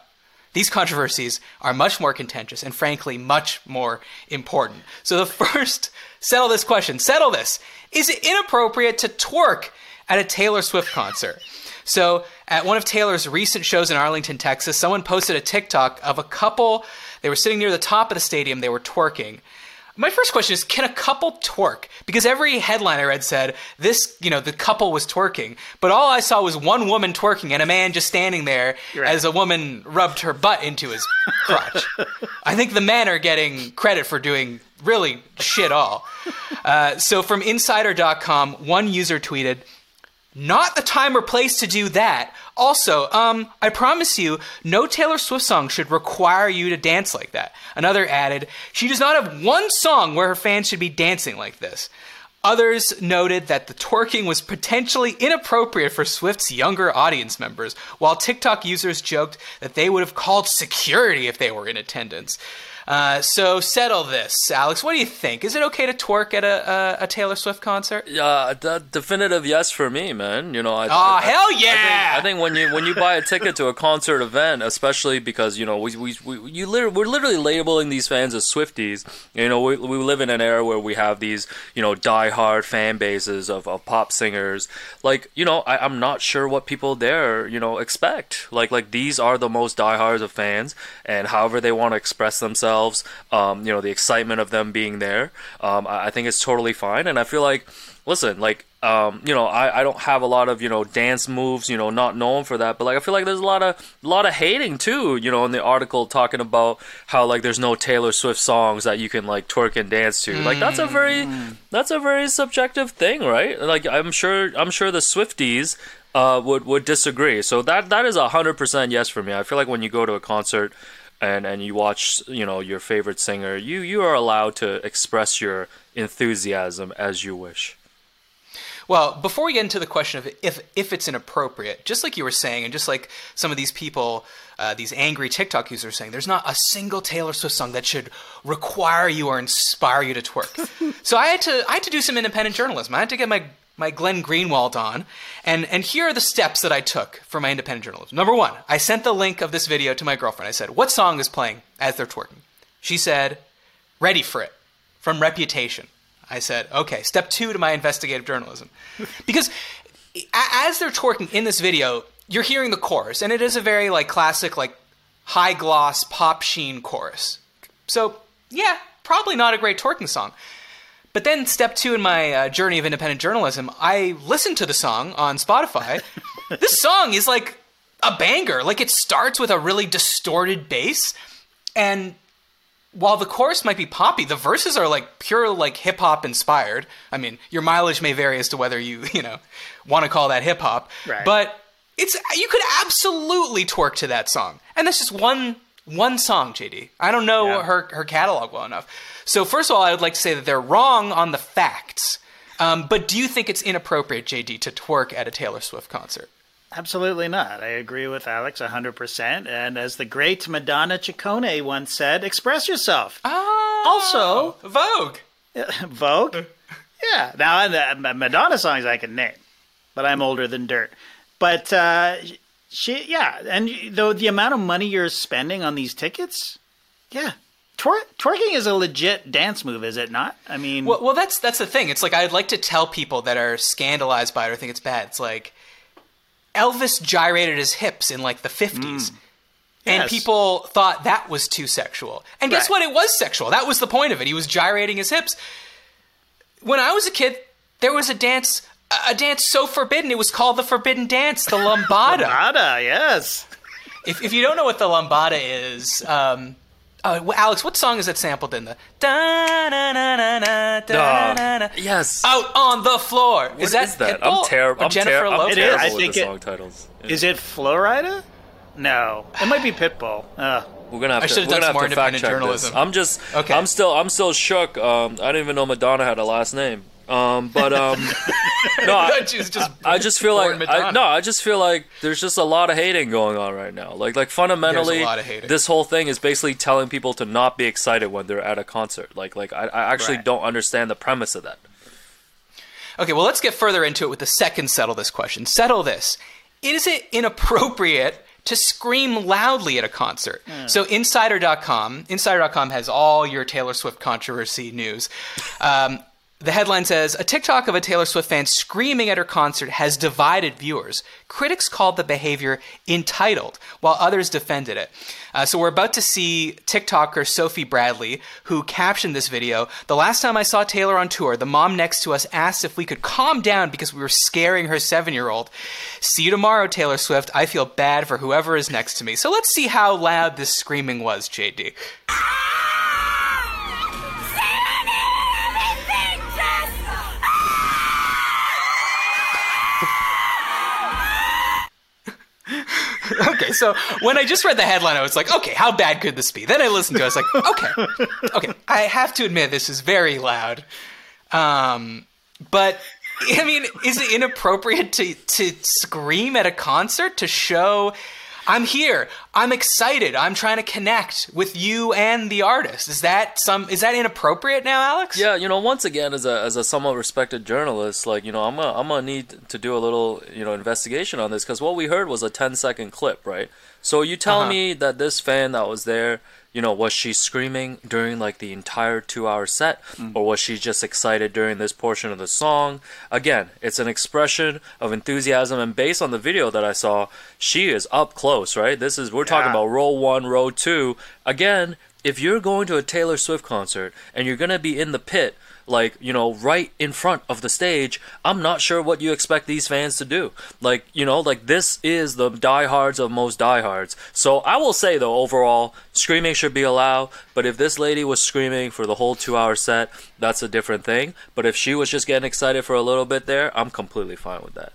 These controversies are much more contentious and, frankly, much more important. So, the first settle this question settle this. Is it inappropriate to twerk at a Taylor Swift concert? So, at one of Taylor's recent shows in Arlington, Texas, someone posted a TikTok of a couple. They were sitting near the top of the stadium, they were twerking. My first question is can a couple twerk? Because every headline I read said this, you know, the couple was twerking. But all I saw was one woman twerking and a man just standing there Right. as a woman rubbed her butt into his crotch. I think the men are getting credit for doing really shit all. Uh, so from insider.com, one user tweeted, Not the time or place to do that. Also, um, I promise you, no Taylor Swift song should require you to dance like that. Another added, she does not have one song where her fans should be dancing like this. Others noted that the twerking was potentially inappropriate for Swift's younger audience members, while TikTok users joked that they would have called security if they were in attendance. Uh, so settle this, Alex. What do you think? Is it okay to twerk at a, a, a Taylor Swift concert? Yeah, the definitive yes for me, man. You know, I, Oh I- hell I think, yeah! I think when you when you buy a ticket to a concert event, especially because you know we we, we you literally, we're literally labeling these fans as Swifties. You know, we, we live in an era where we have these you know diehard fan bases of, of pop singers. Like you know, I, I'm not sure what people there you know expect. Like like these are the most diehards of fans, and however they want to express themselves, um, you know, the excitement of them being there, um, I, I think it's totally fine. And I feel like, listen, like um, you know, I, I don't have a lot of you know dance moves, you know, not known for that, but like I feel like there's a lot of a lot of hating too, you know, in the article talking about how like there's no Taylor Swift songs that you can like twerk and dance to. Like that's a very that's a very subjective thing, right? Like I'm sure I'm sure the Swifties uh, would would disagree. So that that is a hundred percent yes for me. I feel like when you go to a concert and and you watch you know your favorite singer, you you are allowed to express your enthusiasm as you wish. Well, before we get into the question of if if it's inappropriate, just like you were saying, and just like some of these people, uh, these angry TikTok users are saying, there's not a single Taylor Swift song that should require you or inspire you to twerk. so I had to I had to do some independent journalism. I had to get my my Glenn Greenwald on, and and here are the steps that I took for my independent journalism. Number one, I sent the link of this video to my girlfriend. I said, "What song is playing as they're twerking?" She said, "Ready for it," from Reputation. I said, okay, step two to my investigative journalism. Because as they're twerking in this video, you're hearing the chorus, and it is a very like classic, like high gloss pop sheen chorus. So yeah, probably not a great twerking song. But then step two in my uh, journey of independent journalism, I listened to the song on Spotify. this song is like a banger. Like it starts with a really distorted bass, and while the chorus might be poppy, the verses are like pure like hip hop inspired. I mean, your mileage may vary as to whether you you know want to call that hip hop, Right. but it's you could absolutely twerk to that song, and that's just one one song. JD, I don't know Yeah. her her catalog well enough. So first of all, I would like to say that they're wrong on the facts. Um, but do you think it's inappropriate, JD, to twerk at a Taylor Swift concert? Absolutely not. I agree with Alex 100%. And as the great Madonna Ciccone once said, express yourself. Oh, Also- Vogue. Vogue? Yeah. Now, Madonna songs I can name, but I'm older than dirt. But uh, she, yeah. And though the amount of money you're spending on these tickets, yeah. Twer- twerking is a legit dance move, is it not? I mean, Well, well, that's that's the thing. It's like I'd like to tell people that are scandalized by it or think it's bad. It's like Elvis gyrated his hips in like the fifties, mm. and Yes. people thought that was too sexual. And guess Right. what? It was sexual. That was the point of it. He was gyrating his hips. When I was a kid, there was a dance. A dance so forbidden, it was called the Forbidden Dance, the lambada. Madonna, yes. if, if you don't know what the lambada is, um, oh, well, Alex, what song is it sampled in the? Da na na na na da na na. Yes. Out on the floor. What is that, that? I'm terrible. I'm, Jennifer ter- I'm Lopez? It is. terrible I with think the it- song titles. Is it Florida? No. It might be Pitbull. Uh, We're gonna have I to, should've we're done gonna some more have to fact independent check journalism. this. I'm just, Okay. I'm still, I'm still shook. Um, I didn't even know Madonna had a last name. Um, but um, no, I, She just I just feel like I, no, I just feel like there's just a lot of hating going on right now. Like like fundamentally, lot of hating. this whole thing is basically telling people to not be excited when they're at a concert. Like like I, I actually Right. don't understand the premise of that. Okay, well, let's get further into it with the second settle this question. Settle this. Is it inappropriate to scream loudly at a concert? So, Insider.com, Insider.com has all your Taylor Swift controversy news. Um, the headline says A TikTok of a Taylor Swift fan screaming at her concert has divided viewers. Critics called the behavior entitled, while others defended it. Uh, so, we're about to see TikToker Sophie Bradley, who captioned this video. The last time I saw Taylor on tour, the mom next to us asked if we could calm down because we were scaring her seven year old. See you tomorrow, Taylor Swift. I feel bad for whoever is next to me. So, let's see how loud this screaming was, JD. so when I just read the headline, I was like, okay, how bad could this be? Then I listened to it. I was like, okay, okay. I have to admit, this is very loud. Um, but I mean, is it inappropriate to to scream at a concert to show? I'm here. I'm excited. I'm trying to connect with you and the artist. Is that some? Is that inappropriate now, Alex? Yeah, you know, once again, as a as a somewhat respected journalist, like you know, I'm gonna I'm gonna need to do a little you know investigation on this because what we heard was a 10 second clip, right? So you tell Uh-huh. me that this fan that was there, you know, was she screaming during like the entire two hour set, mm-hmm. or was she just excited during this portion of the song? Again, it's an expression of enthusiasm, and based on the video that I saw, she is up close, right? This is we're talking about row one, row two. Again, if you're going to a Taylor Swift concert and you're gonna be in the pit, like you know, right in front of the stage, I'm not sure what you expect these fans to do. Like you know, like this is the diehards of most diehards. So I will say though, overall, screaming should be allowed. But if this lady was screaming for the whole two-hour set, that's a different thing. But if she was just getting excited for a little bit there, I'm completely fine with that.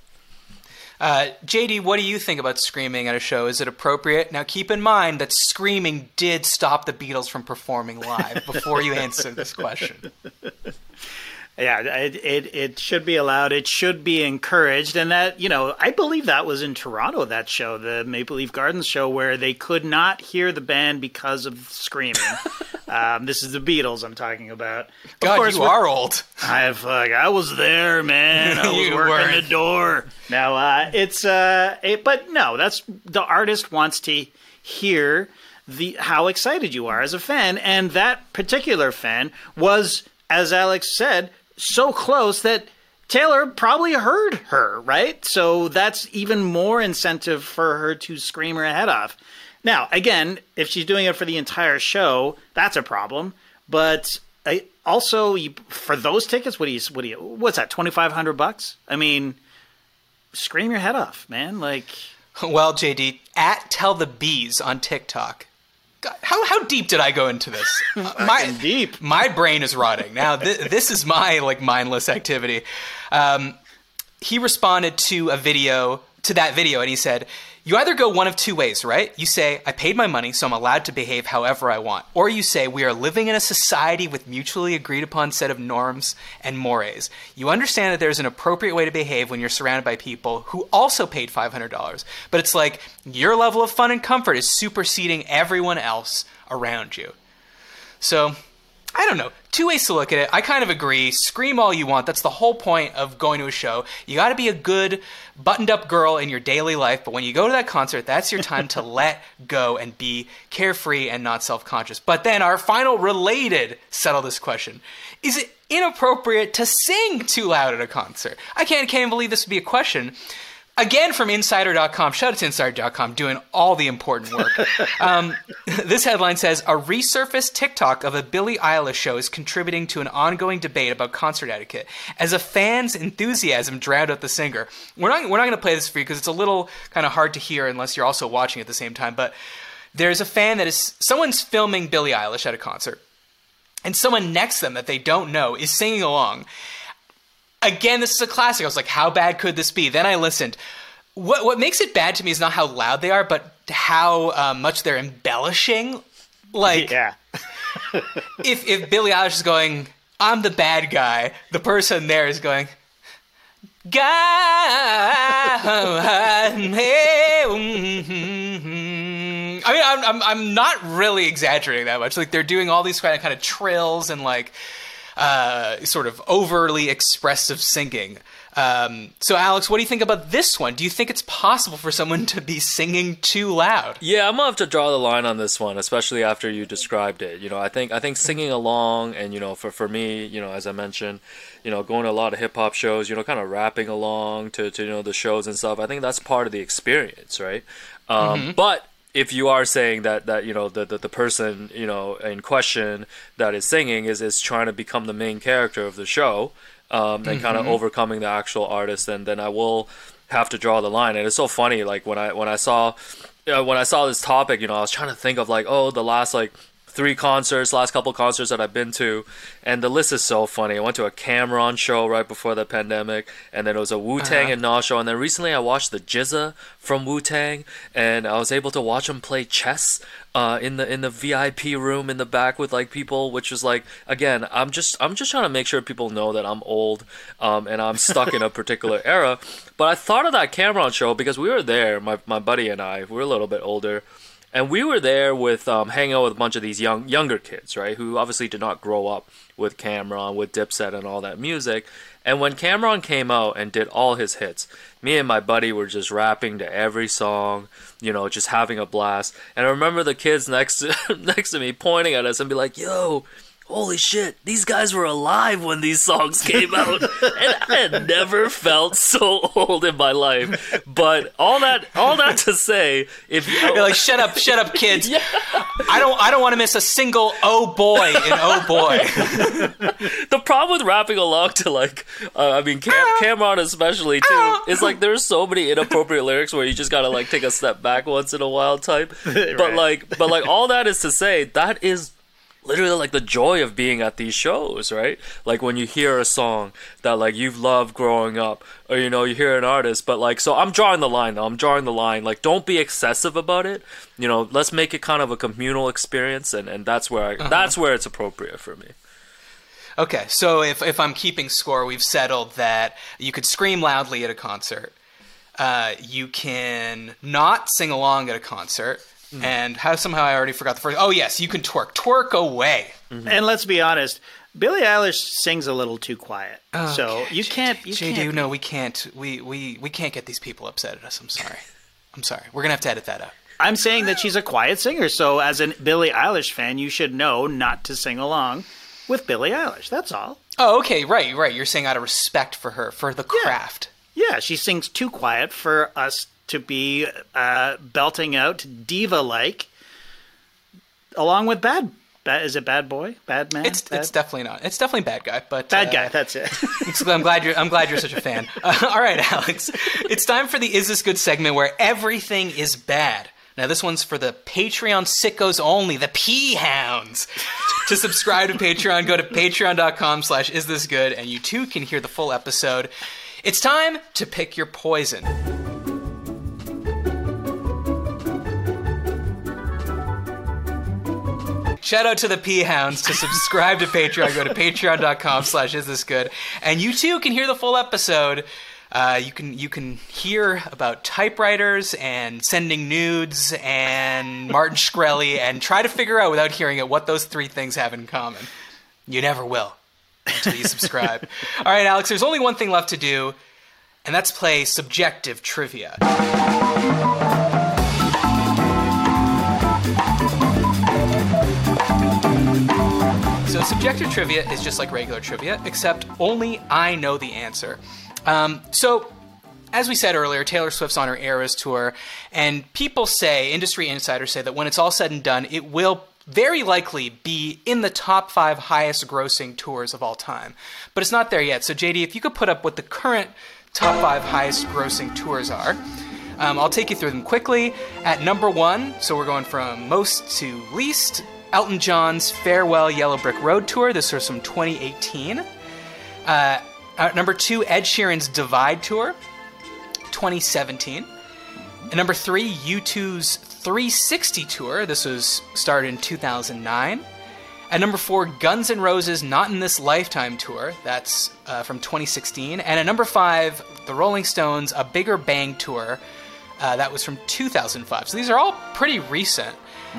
Uh, JD, what do you think about screaming at a show? Is it appropriate? Now, keep in mind that screaming did stop the Beatles from performing live before you answer this question. Yeah, it, it it should be allowed. It should be encouraged, and that you know, I believe that was in Toronto. That show, the Maple Leaf Gardens show, where they could not hear the band because of screaming. um, this is the Beatles I'm talking about. Of God, course, you are old. I've like I was there, man. I was working weren't. the door. Now uh, it's uh, it, but no, that's the artist wants to hear the how excited you are as a fan, and that particular fan was, as Alex said, so close that. Taylor probably heard her, right? So that's even more incentive for her to scream her head off. Now, again, if she's doing it for the entire show, that's a problem. But I, also, you, for those tickets, what do you, what do you, what's that? Twenty five hundred bucks? I mean, scream your head off, man! Like, Well, JD, at Tell the Bees on TikTok. God, how, how deep did I go into this? Uh, my, deep. My brain is rotting. Now, th- this is my like mindless activity. Um, he responded to a video, to that video, and he said, You either go one of two ways, right? You say, I paid my money, so I'm allowed to behave however I want. Or you say, We are living in a society with mutually agreed upon set of norms and mores. You understand that there's an appropriate way to behave when you're surrounded by people who also paid $500. But it's like your level of fun and comfort is superseding everyone else around you. So, I don't know. Two ways to look at it. I kind of agree. Scream all you want. That's the whole point of going to a show. You got to be a good, buttoned up girl in your daily life, but when you go to that concert, that's your time to let go and be carefree and not self conscious. But then, our final related settle this question Is it inappropriate to sing too loud at a concert? I can't, can't believe this would be a question. Again from Insider.com. Shout out to Insider.com doing all the important work. Um, this headline says A resurfaced TikTok of a Billie Eilish show is contributing to an ongoing debate about concert etiquette as a fan's enthusiasm drowned out the singer. We're not, we're not going to play this for you because it's a little kind of hard to hear unless you're also watching at the same time. But there's a fan that is, someone's filming Billie Eilish at a concert, and someone next to them that they don't know is singing along again, this is a classic. I was like, how bad could this be? Then I listened. What what makes it bad to me is not how loud they are, but how uh, much they're embellishing. Like, yeah, if if Billie Eilish is going, I'm the bad guy, the person there is going, guy. I mean, I'm, I'm I'm not really exaggerating that much. Like they're doing all these kind of kind of trills and like uh, sort of overly expressive singing. Um, so, Alex, what do you think about this one? Do you think it's possible for someone to be singing too loud? Yeah, I'm gonna have to draw the line on this one, especially after you described it. You know, I think I think singing along, and you know, for for me, you know, as I mentioned, you know, going to a lot of hip hop shows, you know, kind of rapping along to to you know the shows and stuff. I think that's part of the experience, right? Um, But if you are saying that that you know the, the the person you know in question that is singing is is trying to become the main character of the show, um, and kind of overcoming the actual artist, then then I will have to draw the line. And it's so funny, like when I when I saw uh, when I saw this topic, you know, I was trying to think of like, oh, the last like three concerts, last couple concerts that I've been to, and the list is so funny. I went to a Cam'ron show right before the pandemic, and then it was a Wu Tang Uh-huh. and Nas show, and then recently I watched the GZA from Wu Tang, and I was able to watch him play chess. Uh, in the in the VIP room in the back with like people, which was like again, I'm just I'm just trying to make sure people know that I'm old, um, and I'm stuck in a particular era. But I thought of that Cam'ron show because we were there, my my buddy and I, we're a little bit older, and we were there with um, hanging out with a bunch of these young younger kids, right? Who obviously did not grow up with Cam'ron, with Dipset, and all that music. And when Cam'ron came out and did all his hits, me and my buddy were just rapping to every song, you know, just having a blast. And I remember the kids next to next to me pointing at us and be like, "Yo." Holy shit, these guys were alive when these songs came out. and I had never felt so old in my life. But all that all that to say, if you You're like, shut up, shut up, kids. I don't, I don't want to miss a single oh boy in oh boy. the problem with rapping along to like uh, i mean Cam- Cam'ron especially too is like there's so many inappropriate lyrics where you just gotta like take a step back once in a while type but like but like all that is to say that is literally like the joy of being at these shows right? Like when you hear a song that like you've loved growing up or you know you hear an artist but like so i'm drawing the line though. I'm drawing the line. Like don't be excessive about it. You know let's make it kind of a communal experience and and that's where I, that's where it's appropriate for me. Okay, so if, if I'm keeping score, we've settled that you could scream loudly at a concert. Uh, you can not sing along at a concert. Mm-hmm. And how somehow I already forgot the first. Oh, yes, you can twerk. Twerk away. Mm-hmm. And let's be honest, Billie Eilish sings a little too quiet. Oh, so you can't. You JD, can't. no, we can't. We, we, we can't get these people upset at us. I'm sorry. I'm sorry. We're going to have to edit that out. I'm saying that she's a quiet singer. So as a Billie Eilish fan, you should know not to sing along with Billie Eilish. That's all. Oh, okay, right, right. You're saying out of respect for her, for the craft. Yeah, she sings too quiet for us to be uh, belting out diva like, along with bad. Bad is it bad boy? Bad man? It's bad, it's definitely not. It's definitely bad guy, but bad uh, guy. That's it. I'm glad you're. I'm glad you're such a fan. Uh, all right, Alex. It's time for the "Is This Good" segment where everything is bad. Now, this one's for the Patreon sickos only, the P Hounds. to subscribe to Patreon, go to patreon.com/slash Is This Good, and you too can hear the full episode. It's time to pick your poison. Shout out to the P Hounds to subscribe to Patreon. Go to patreon.com slash is this good. And you too can hear the full episode. Uh, you can you can hear about typewriters and sending nudes and Martin Shkreli and try to figure out without hearing it what those three things have in common. You never will until you subscribe. All right, Alex, there's only one thing left to do, and that's play subjective trivia. Subjective trivia is just like regular trivia, except only I know the answer. Um, so, as we said earlier, Taylor Swift's on her Eras tour, and people say, industry insiders say that when it's all said and done, it will very likely be in the top five highest grossing tours of all time. But it's not there yet. So, JD, if you could put up what the current top five highest grossing tours are. Um, I'll take you through them quickly. At number one, so we're going from most to least, Elton John's Farewell Yellow Brick Road Tour. This was from 2018. Uh, number two, Ed Sheeran's Divide Tour, 2017. At number three, U2's 360 Tour. This was started in 2009. At number four, Guns N' Roses' Not in This Lifetime Tour. That's uh, from 2016. And at number five, the Rolling Stones' A Bigger Bang Tour. Uh, that was from 2005. So these are all pretty recent.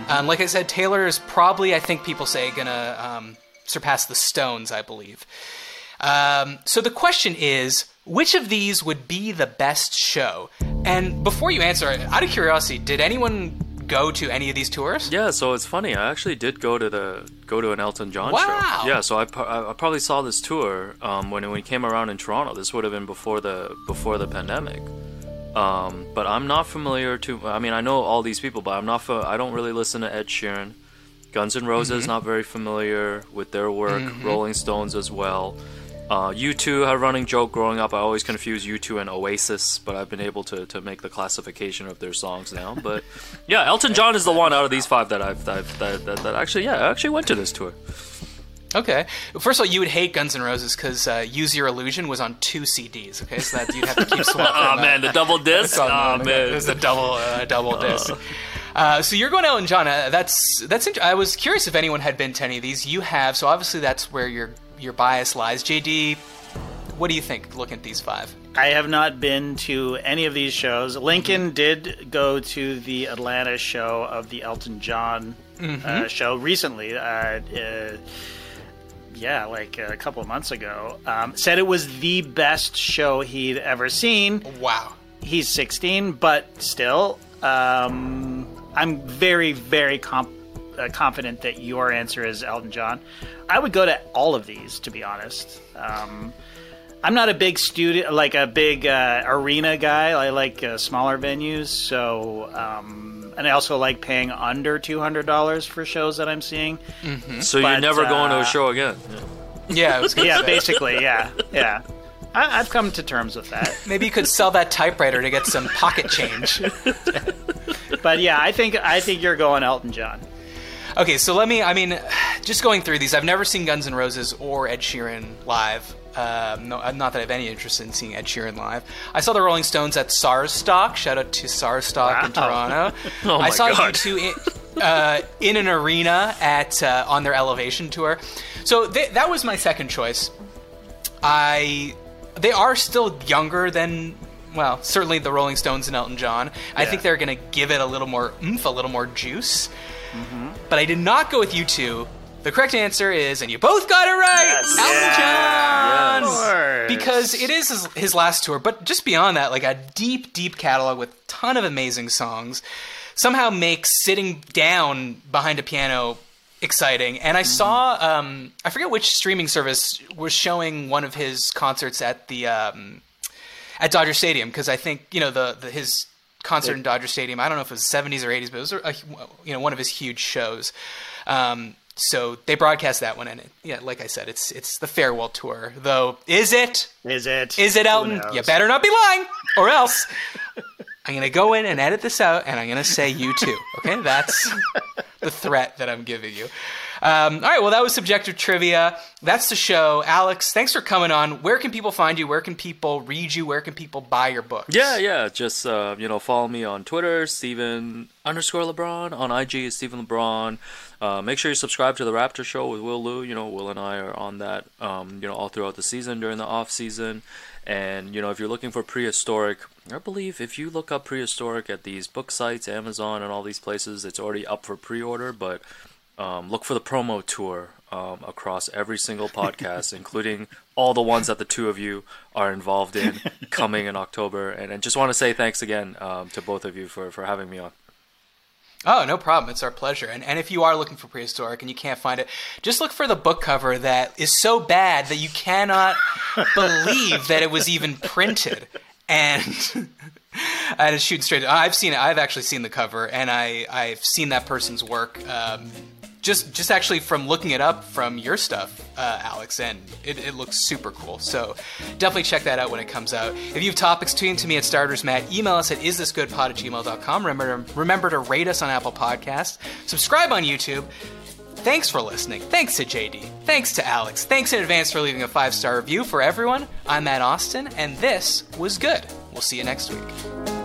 Um, like I said, Taylor is probably, I think people say, gonna um, surpass the Stones, I believe. Um, so the question is, which of these would be the best show? And before you answer, out of curiosity, did anyone go to any of these tours? Yeah, so it's funny. I actually did go to the go to an Elton John Wow. show. Yeah, so I, I I probably saw this tour um, when it, when it came around in Toronto. This would have been before the before the pandemic. Um, but I'm not familiar to. I mean, I know all these people, but I'm not. I don't really listen to Ed Sheeran. Guns N' Roses Mm-hmm. not very familiar with their work. Rolling Stones as well. Uh, U2 had a running joke growing up. I always confuse U2 and Oasis, but I've been able to, to make the classification of their songs now. But yeah, Elton John is the one out of these five that I've, that, I've- that, that, that actually yeah I actually went to this tour. Okay. First of all, you would hate Guns N' Roses because uh, "Use Your Illusion" was on two CDs. Okay, so that you'd have to keep swapping. Oh man, the double disc. Oh, Oh It man. was a double uh, double disc. Uh, so you're going to Elton John. Uh, that's that's. Int- I was curious if anyone had been to any of these. You have, so obviously that's where your your bias lies. JD, what do you think? Looking at these five. I have not been to any of these shows. Lincoln did go to the Atlanta show of the Elton John uh, show recently. Uh, uh, yeah, like a couple of months ago. Um, said it was the best show he'd ever seen. Wow. He's 16, but still, um, I'm very, very comp- uh, confident that your answer is Elton John. I would go to all of these, to be honest. Um, I'm not a big studio, like a big uh, arena guy. I like uh, smaller venues, so um, and I also like paying under two hundred dollars for shows that I'm seeing. So you're But, never going to uh, a show again. Yeah, I was Yeah, say. basically, yeah, yeah. I, I've come to terms with that. Maybe you could sell that typewriter to get some pocket change. But yeah, I think I think you're going Elton John. Okay, so let me. I mean, just going through these, I've never seen Guns N' Roses or Ed Sheeran live. Um, no, not that I have any interest in seeing Ed Sheeran live. I saw the Rolling Stones at SARSStock. Shout out to SARSStock in Toronto. Oh I saw God. U2 in, uh, in an arena at uh, on their Elevation tour. So th- that was my second choice. I they are still younger than well, certainly the Rolling Stones and Elton John. I Yeah. think they're going to give it a little more oomph, a little more juice. But I did not go with U2. The correct answer is, and you both got it right, Yes. Elton John. Yes. Because it is his, his last tour, but just beyond that, like a deep, deep catalog with a ton of amazing songs, somehow makes sitting down behind a piano exciting. And I saw, um, I forget which streaming service was showing one of his concerts at the um, at Dodger Stadium because I think you know the, the his concert in Dodger Stadium. I don't know if it was 70s or 80s, but it was a, you know one of his huge shows. Um, so they broadcast that one, and it, yeah, like I said, it's it's the farewell tour. Though, is it? Is it? Is it Elton? You better not be lying, or else I'm gonna go in and edit this out, and I'm gonna say U2. Okay, that's the threat that I'm giving you. Um, all right, well, that was subjective trivia. That's the show. Alex, thanks for coming on. Where can people find you? Where can people read you? Where can people buy your books? Yeah, yeah. Just uh, you know, follow me on Twitter, Steven underscore LeBron. On IG is Steven LeBron. Uh, make sure you subscribe to the Raptor Show with Will Lou. You know, Will and I are on that. Um, you know, all throughout the season during the off season. And you know, if you're looking for prehistoric, I believe if you look up prehistoric at these book sites, Amazon, and all these places, it's already up for pre-order. But um, look for the promo tour um, across every single podcast, including all the ones that the two of you are involved in, coming in October. And, and just want to say thanks again um, to both of you for, for having me on. Oh, no problem. It's our pleasure. And, and if you are looking for prehistoric and you can't find it, just look for the book cover that is so bad that you cannot believe that it was even printed. And I just shoot straight. I've seen it. I've actually seen the cover, and I I've seen that person's work. Um, just just actually from looking it up from your stuff, uh, Alex, and it, it looks super cool. So definitely check that out when it comes out. If you have topics, tweet to me at startersmat. Email us at isthisgoodpod at gmail.com. Remember to, remember to rate us on Apple Podcasts. Subscribe on YouTube. Thanks for listening. Thanks to JD. Thanks to Alex. Thanks in advance for leaving a five star review for everyone. I'm Matt Osten, and this was good. We'll see you next week.